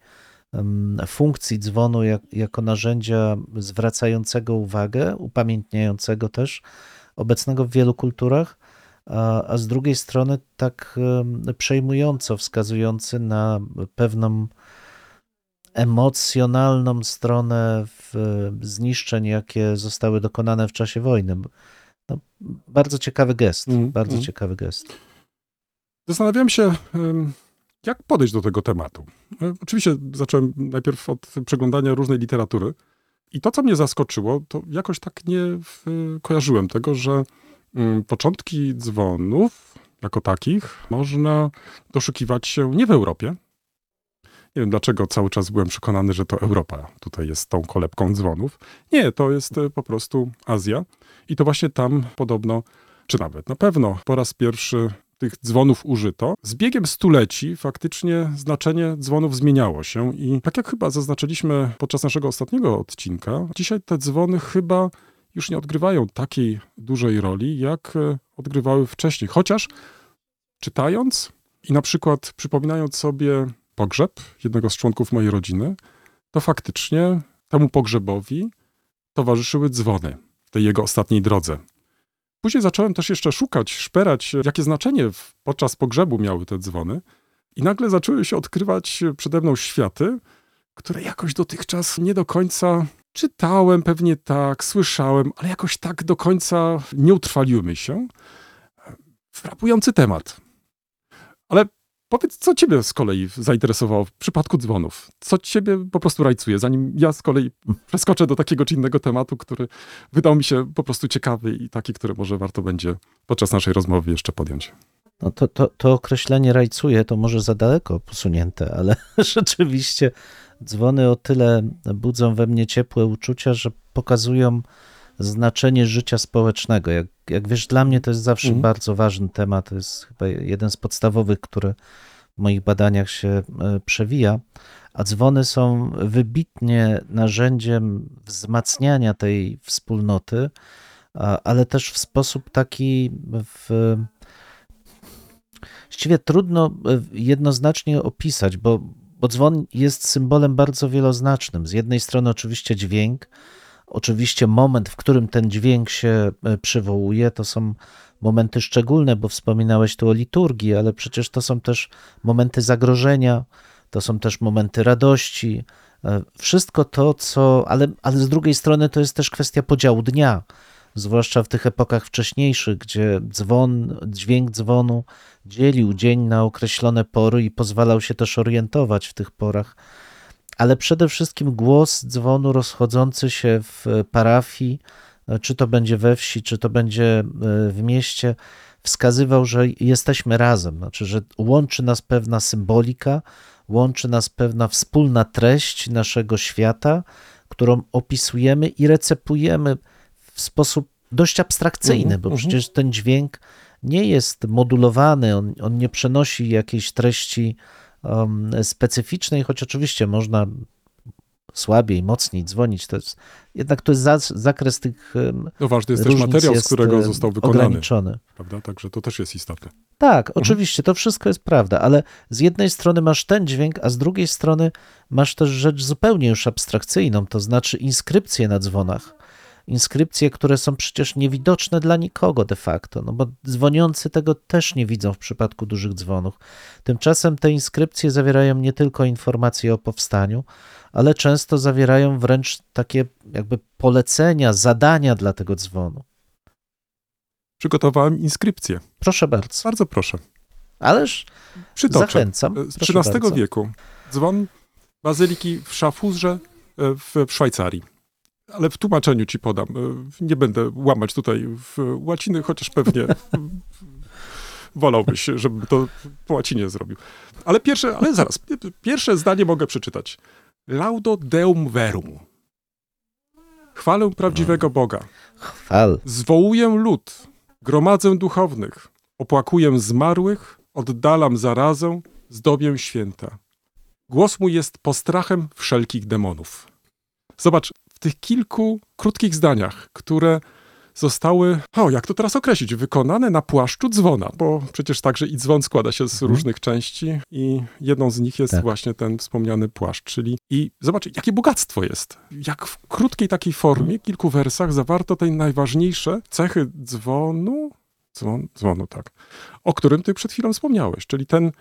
funkcji dzwonu jak, jako narzędzia zwracającego uwagę, upamiętniającego też, obecnego w wielu kulturach, a, a z drugiej strony tak przejmująco wskazujący na pewną emocjonalną stronę zniszczeń, jakie zostały dokonane w czasie wojny. No, bardzo ciekawy gest, Mm, bardzo mm. ciekawy gest. Zastanawiałem się, jak podejść do tego tematu. E, Oczywiście zacząłem najpierw od przeglądania różnej literatury. I to, co mnie zaskoczyło, to jakoś tak nie kojarzyłem tego, że początki dzwonów jako takich można doszukiwać się nie w Europie. Nie wiem dlaczego cały czas byłem przekonany, że to Europa tutaj jest tą kolebką dzwonów. Nie, to jest e, po prostu Azja. I to właśnie tam podobno, czy nawet na pewno po raz pierwszy tych dzwonów użyto. Z biegiem stuleci faktycznie znaczenie dzwonów zmieniało się i tak jak chyba zaznaczyliśmy podczas naszego ostatniego odcinka, dzisiaj te dzwony chyba już nie odgrywają takiej dużej roli, jak e, odgrywały wcześniej. Chociaż czytając i na przykład przypominając sobie pogrzeb jednego z członków mojej rodziny, to faktycznie temu pogrzebowi towarzyszyły dzwony w tej jego ostatniej drodze. Później zacząłem też jeszcze szukać, szperać, jakie znaczenie podczas pogrzebu miały te dzwony. I nagle zaczęły się odkrywać przede mną światy, które jakoś dotychczas nie do końca czytałem, pewnie tak, słyszałem, ale jakoś tak do końca nie utrwaliły się. Frapujący temat. Ale powiedz, co ciebie z kolei zainteresowało w przypadku dzwonów? Co ciebie po prostu rajcuje, zanim ja z kolei przeskoczę do takiego czy innego tematu, który wydał mi się po prostu ciekawy i taki, który może warto będzie podczas naszej rozmowy jeszcze podjąć. No to, to, to określenie rajcuje to może za daleko posunięte, ale rzeczywiście dzwony o tyle budzą we mnie ciepłe uczucia, że pokazują znaczenie życia społecznego. Jak, jak wiesz, dla mnie to jest zawsze Mhm. bardzo ważny temat. To jest chyba jeden z podstawowych, który w moich badaniach się e, przewija. A dzwony są wybitnie narzędziem wzmacniania tej wspólnoty, ale też w sposób taki w, właściwie trudno e, jednoznacznie opisać, bo, bo dzwon jest symbolem bardzo wieloznacznym. Z jednej strony oczywiście dźwięk, oczywiście moment, w którym ten dźwięk się e, przywołuje, to są momenty szczególne, bo wspominałeś tu o liturgii, ale przecież to są też momenty zagrożenia, to są też momenty radości. e, Wszystko to, co, ale, ale z drugiej strony to jest też kwestia podziału dnia, zwłaszcza w tych epokach wcześniejszych, gdzie dzwon, dźwięk dzwonu dzielił dzień na określone pory i pozwalał się też orientować w tych porach. Ale przede wszystkim głos dzwonu rozchodzący się w parafii, czy to będzie we wsi, czy to będzie e, w mieście, wskazywał, że jesteśmy razem, znaczy, że łączy nas pewna symbolika, łączy nas pewna wspólna treść naszego świata, którą opisujemy i recepujemy w sposób dość abstrakcyjny, Mhm, bo mhm. przecież ten dźwięk nie jest modulowany, on, on nie przenosi jakiejś treści um, specyficznej, choć oczywiście można słabiej, mocniej dzwonić. To jest, jednak to jest za, zakres tych No ważny jest też materiał, z jest, którego em, został wykonany, ograniczony. prawda? Także to też jest istotne. Tak, Mhm. oczywiście, to wszystko jest prawda, ale z jednej strony masz ten dźwięk, a z drugiej strony masz też rzecz zupełnie już abstrakcyjną, to znaczy inskrypcje na dzwonach. Inskrypcje, które są przecież niewidoczne dla nikogo de facto, no bo dzwoniący tego też nie widzą w przypadku dużych dzwonów. Tymczasem te inskrypcje zawierają nie tylko informacje o powstaniu, ale często zawierają wręcz takie jakby polecenia, zadania dla tego dzwonu. Przygotowałem inskrypcję. Proszę bardzo. Bardzo proszę. Ależ Przytoczę. zachęcam. Z Proszę XIII bardzo. wieku. Dzwon bazyliki w Szafuzrze e, w Szwajcarii. Ale w tłumaczeniu ci podam. E, Nie będę łamać tutaj w łaciny, chociaż pewnie wolałbyś, żebym to po łacinie zrobił. Ale pierwsze, ale zaraz, pi- pierwsze zdanie mogę przeczytać. Laudo deum verum. Chwalę prawdziwego Boga. Chwal. Zwołuję lud, gromadzę duchownych, opłakuję zmarłych, oddalam zarazę, zdobię święta. Głos mój jest postrachem wszelkich demonów. Zobacz, w tych kilku krótkich zdaniach, które zostały, o jak to teraz określić, wykonane na płaszczu dzwona, bo przecież także i dzwon składa się z Mhm. różnych części i jedną z nich jest Tak. właśnie ten wspomniany płaszcz, czyli i zobacz, jakie bogactwo jest. Jak w krótkiej takiej formie, kilku wersach zawarto te najważniejsze cechy dzwonu, dzwon, dzwonu, tak, o którym ty przed chwilą wspomniałeś, czyli ten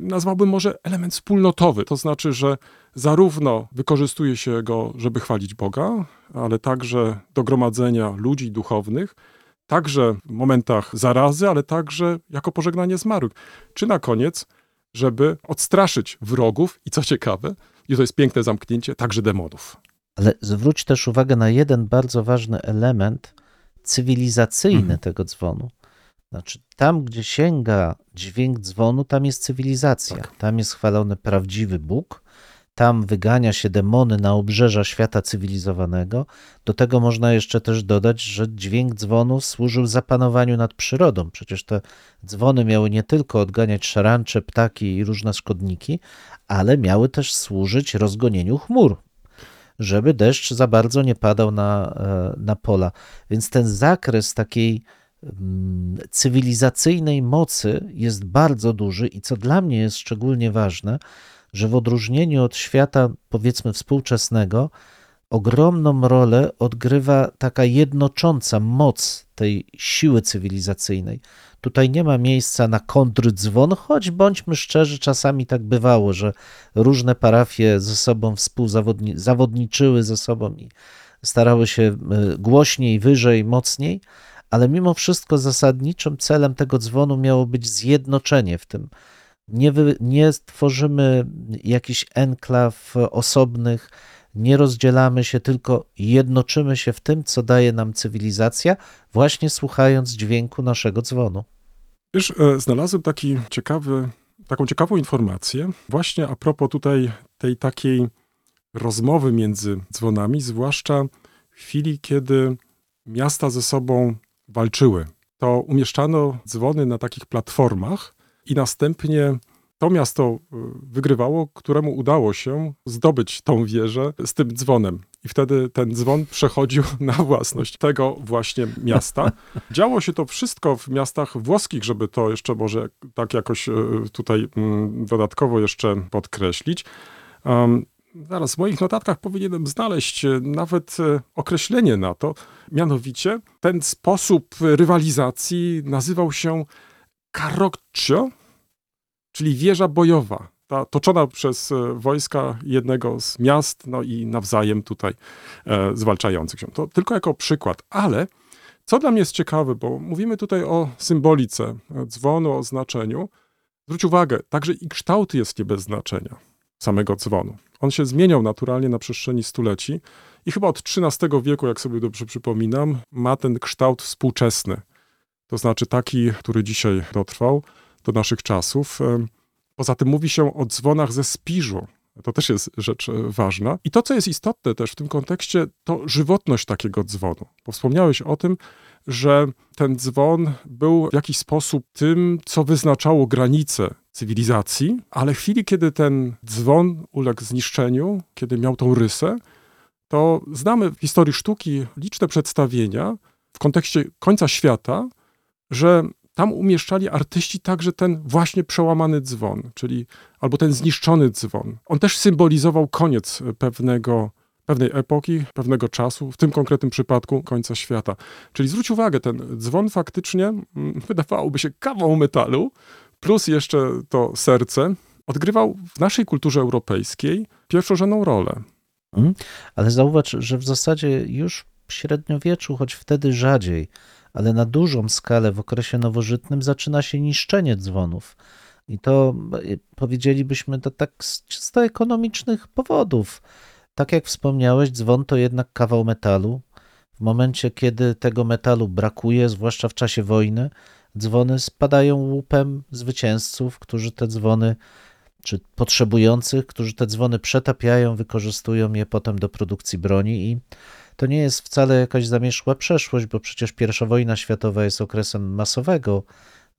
nazwałbym może element wspólnotowy, to znaczy, że zarówno wykorzystuje się go, żeby chwalić Boga, ale także do gromadzenia ludzi duchownych, także w momentach zarazy, ale także jako pożegnanie zmarłych. Czy na koniec, żeby odstraszyć wrogów i co ciekawe, i to jest piękne zamknięcie, także demonów. Ale zwróć też uwagę na jeden bardzo ważny element cywilizacyjny Mhm. tego dzwonu. Znaczy, tam, gdzie sięga dźwięk dzwonu, tam jest cywilizacja. Tak. Tam jest chwalony prawdziwy Bóg. Tam wygania się demony na obrzeża świata cywilizowanego. Do tego można jeszcze też dodać, że dźwięk dzwonu służył zapanowaniu nad przyrodą. Przecież te dzwony miały nie tylko odganiać szarańcze, ptaki i różne szkodniki, ale miały też służyć rozgonieniu chmur, żeby deszcz za bardzo nie padał na, e, na pola. Więc ten zakres takiej cywilizacyjnej mocy jest bardzo duży i co dla mnie jest szczególnie ważne, że w odróżnieniu od świata, powiedzmy, współczesnego, ogromną rolę odgrywa taka jednocząca moc tej siły cywilizacyjnej. Tutaj nie ma miejsca na kontrdzwon, choć bądźmy szczerzy, czasami tak bywało, że różne parafie ze sobą współzawodniczyły ze sobą i starały się y, głośniej, wyżej, mocniej, ale mimo wszystko zasadniczym celem tego dzwonu miało być zjednoczenie w tym. Nie, wy, nie tworzymy jakichś enklaw osobnych, nie rozdzielamy się, tylko jednoczymy się w tym, co daje nam cywilizacja, właśnie słuchając dźwięku naszego dzwonu. Wiesz, e, znalazłem taki ciekawy, taką ciekawą informację właśnie a propos tutaj tej takiej rozmowy między dzwonami, zwłaszcza w chwili, kiedy miasta ze sobą walczyły. To umieszczano dzwony na takich platformach i następnie to miasto y, wygrywało, któremu udało się zdobyć tą wieżę z tym dzwonem. I wtedy ten dzwon przechodził na własność tego właśnie miasta. Działo się to wszystko w miastach włoskich, żeby to jeszcze może tak jakoś y, tutaj mm, dodatkowo jeszcze podkreślić. Zaraz, w moich notatkach powinienem znaleźć e, nawet e, określenie na to. Mianowicie ten sposób rywalizacji nazywał się carroccio, czyli wieża bojowa, ta toczona przez e, wojska jednego z miast, no i nawzajem tutaj e, zwalczających się. To tylko jako przykład, ale co dla mnie jest ciekawe, bo mówimy tutaj o symbolice dzwonu, o znaczeniu. Zwróć uwagę, także i kształt jest nie bez znaczenia samego dzwonu. On się zmieniał naturalnie na przestrzeni stuleci i chyba od XIII wieku, jak sobie dobrze przypominam, ma ten kształt współczesny. To znaczy taki, który dzisiaj dotrwał do naszych czasów. Em, Poza tym mówi się o dzwonach ze spiżu. To też jest rzecz e, ważna. I to, co jest istotne też w tym kontekście, to żywotność takiego dzwonu. Bo wspomniałeś o tym, że ten dzwon był w jakiś sposób tym, co wyznaczało granice cywilizacji, ale w chwili, kiedy ten dzwon uległ zniszczeniu, kiedy miał tą rysę, to znamy w historii sztuki liczne przedstawienia w kontekście końca świata, że tam umieszczali artyści także ten właśnie przełamany dzwon, czyli albo ten zniszczony dzwon. On też symbolizował koniec pewnego, pewnej epoki, pewnego czasu, w tym konkretnym przypadku końca świata. Czyli zwróć uwagę, ten dzwon faktycznie, mm, wydawałoby się kawał metalu, plus jeszcze to serce, odgrywał w naszej kulturze europejskiej pierwszorzędną rolę. Ale zauważ, że w zasadzie już w średniowieczu, choć wtedy rzadziej, ale na dużą skalę w okresie nowożytnym zaczyna się niszczenie dzwonów. I to y, powiedzielibyśmy to tak z czysto ekonomicznych powodów. Tak jak wspomniałeś, dzwon to jednak kawał metalu. W momencie, kiedy tego metalu brakuje, zwłaszcza w czasie wojny, dzwony spadają łupem zwycięzców, którzy te dzwony, czy potrzebujących, którzy te dzwony przetapiają, wykorzystują je potem do produkcji broni i to nie jest wcale jakaś zamieszła przeszłość, bo przecież I wojna światowa jest okresem masowego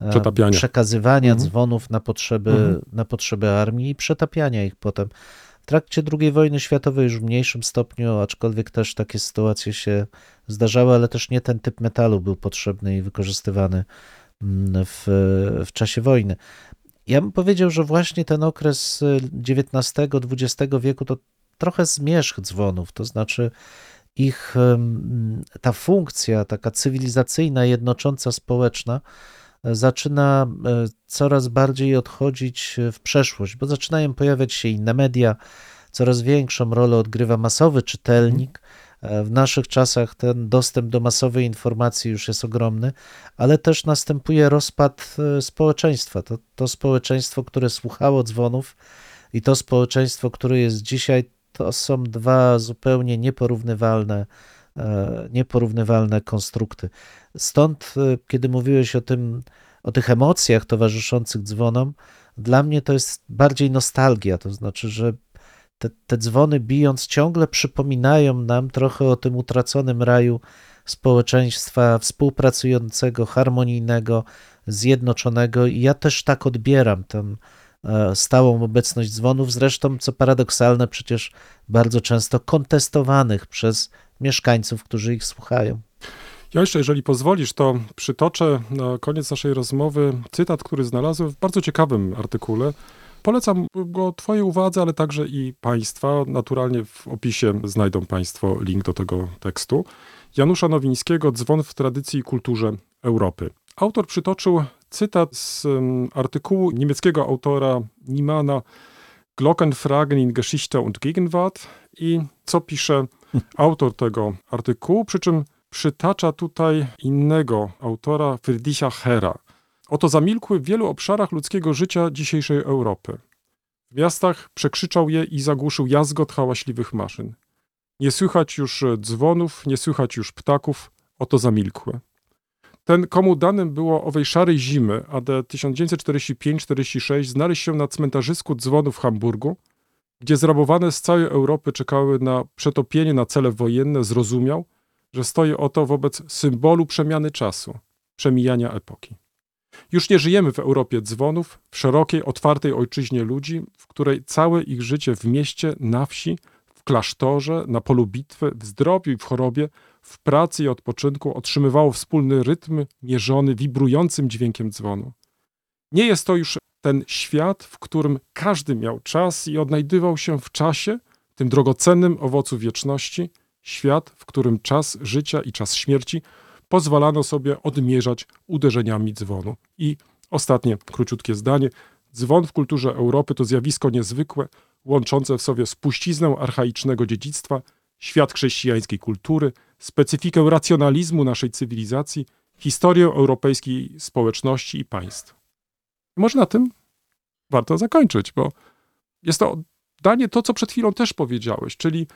e, przekazywania Mhm. dzwonów na potrzeby, Mhm. na potrzeby armii i przetapiania ich potem. W trakcie II wojny światowej już w mniejszym stopniu, aczkolwiek też takie sytuacje się zdarzały, ale też nie ten typ metalu był potrzebny i wykorzystywany w, w czasie wojny. Ja bym powiedział, że właśnie ten okres y, XIX-XX wieku to trochę zmierzch dzwonów, to znaczy ich ta funkcja taka cywilizacyjna, jednocząca, społeczna e, zaczyna e, coraz bardziej odchodzić w przeszłość, bo zaczynają pojawiać się inne media, coraz większą rolę odgrywa masowy czytelnik. E, W naszych czasach ten dostęp do masowej informacji już jest ogromny, ale też następuje rozpad e, społeczeństwa. To, to społeczeństwo, które słuchało dzwonów i to społeczeństwo, które jest dzisiaj, to są dwa zupełnie nieporównywalne, e, nieporównywalne konstrukty. Stąd, e, kiedy mówiłeś o tym, o tych emocjach towarzyszących dzwonom, dla mnie to jest bardziej nostalgia, to znaczy, że te, te dzwony bijąc ciągle przypominają nam trochę o tym utraconym raju społeczeństwa współpracującego, harmonijnego, zjednoczonego i ja też tak odbieram tę e, stałą obecność dzwonów, zresztą co paradoksalne przecież bardzo często kontestowanych przez mieszkańców, którzy ich słuchają. Ja jeszcze, jeżeli pozwolisz, to przytoczę na koniec naszej rozmowy cytat, który znalazłem w bardzo ciekawym artykule. Polecam go Twojej uwadze, ale także i Państwa. Naturalnie w opisie znajdą Państwo link do tego tekstu. Janusza Nowińskiego, Dzwon w tradycji i kulturze Europy. Autor przytoczył cytat z um, artykułu niemieckiego autora Niemana Glockenfragen in Geschichte und Gegenwart i co pisze autor tego artykułu, przy czym przytacza tutaj innego autora, Friedricha Hera. Oto zamilkły w wielu obszarach ludzkiego życia dzisiejszej Europy. W miastach przekrzyczał je i zagłuszył jazgot hałaśliwych maszyn. Nie słychać już dzwonów, nie słychać już ptaków, oto zamilkłe. Ten, komu danym było owej szarej zimy, AD 1945-46, znaleźć się na cmentarzysku dzwonów w Hamburgu, gdzie zrabowane z całej Europy czekały na przetopienie na cele wojenne, zrozumiał, że stoi oto wobec symbolu przemiany czasu, przemijania epoki. Już nie żyjemy w Europie dzwonów, w szerokiej, otwartej ojczyźnie ludzi, w której całe ich życie w mieście, na wsi, w klasztorze, na polu bitwy, w zdrowiu i w chorobie, w pracy i odpoczynku otrzymywało wspólny rytm mierzony wibrującym dźwiękiem dzwonu. Nie jest to już ten świat, w którym każdy miał czas i odnajdywał się w czasie, tym drogocennym owocu wieczności, świat, w którym czas życia i czas śmierci pozwalano sobie odmierzać uderzeniami dzwonu. I ostatnie, króciutkie zdanie. Dzwon w kulturze Europy to zjawisko niezwykłe, łączące w sobie spuściznę archaicznego dziedzictwa, świat chrześcijańskiej kultury, specyfikę racjonalizmu naszej cywilizacji, historię europejskiej społeczności i państw. Może na tym warto zakończyć, bo jest to danie to, co przed chwilą też powiedziałeś, czyli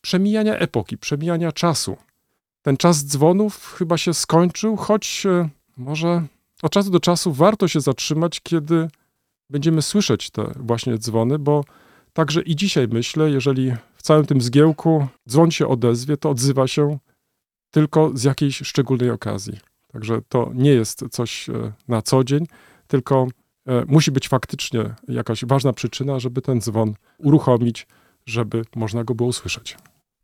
przemijania epoki, przemijania czasu. Ten czas dzwonów chyba się skończył, choć e, może od czasu do czasu warto się zatrzymać, kiedy będziemy słyszeć te właśnie dzwony, bo także i dzisiaj myślę, jeżeli w całym tym zgiełku dzwon się odezwie, to odzywa się tylko z jakiejś szczególnej okazji. Także to nie jest coś e, na co dzień, tylko e, musi być faktycznie jakaś ważna przyczyna, żeby ten dzwon uruchomić, żeby można go było usłyszeć.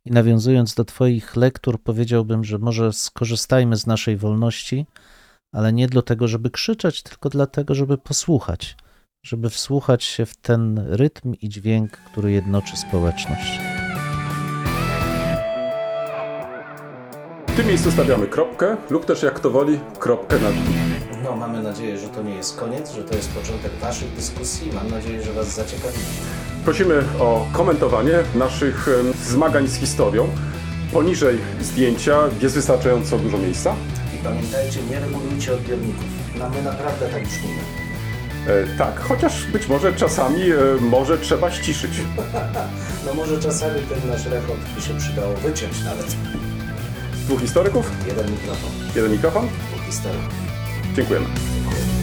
I nawiązując do Twoich lektur, powiedziałbym, że może skorzystajmy z naszej wolności, ale nie dlatego, żeby krzyczeć, tylko dlatego, żeby posłuchać, żeby wsłuchać się w ten rytm i dźwięk, który jednoczy społeczność. W tym miejscu stawiamy kropkę lub też jak to woli, kropkę nad i. No, mamy nadzieję, że to nie jest koniec, że to jest początek Waszych dyskusji. Mam nadzieję, że Was zaciekawili. Prosimy o komentowanie naszych zmagań z historią. Poniżej zdjęcia jest wystarczająco dużo miejsca. I pamiętajcie, nie regulujcie odbiorników. No, my naprawdę tak brzmimy. E, tak, chociaż być może czasami e, może trzeba ściszyć. No może czasami ten nasz rechot by się przydało wyciąć nawet. Dwóch historyków, Jeden mikrofon, jeden mikrofon. dwóch historyków. 最贵了。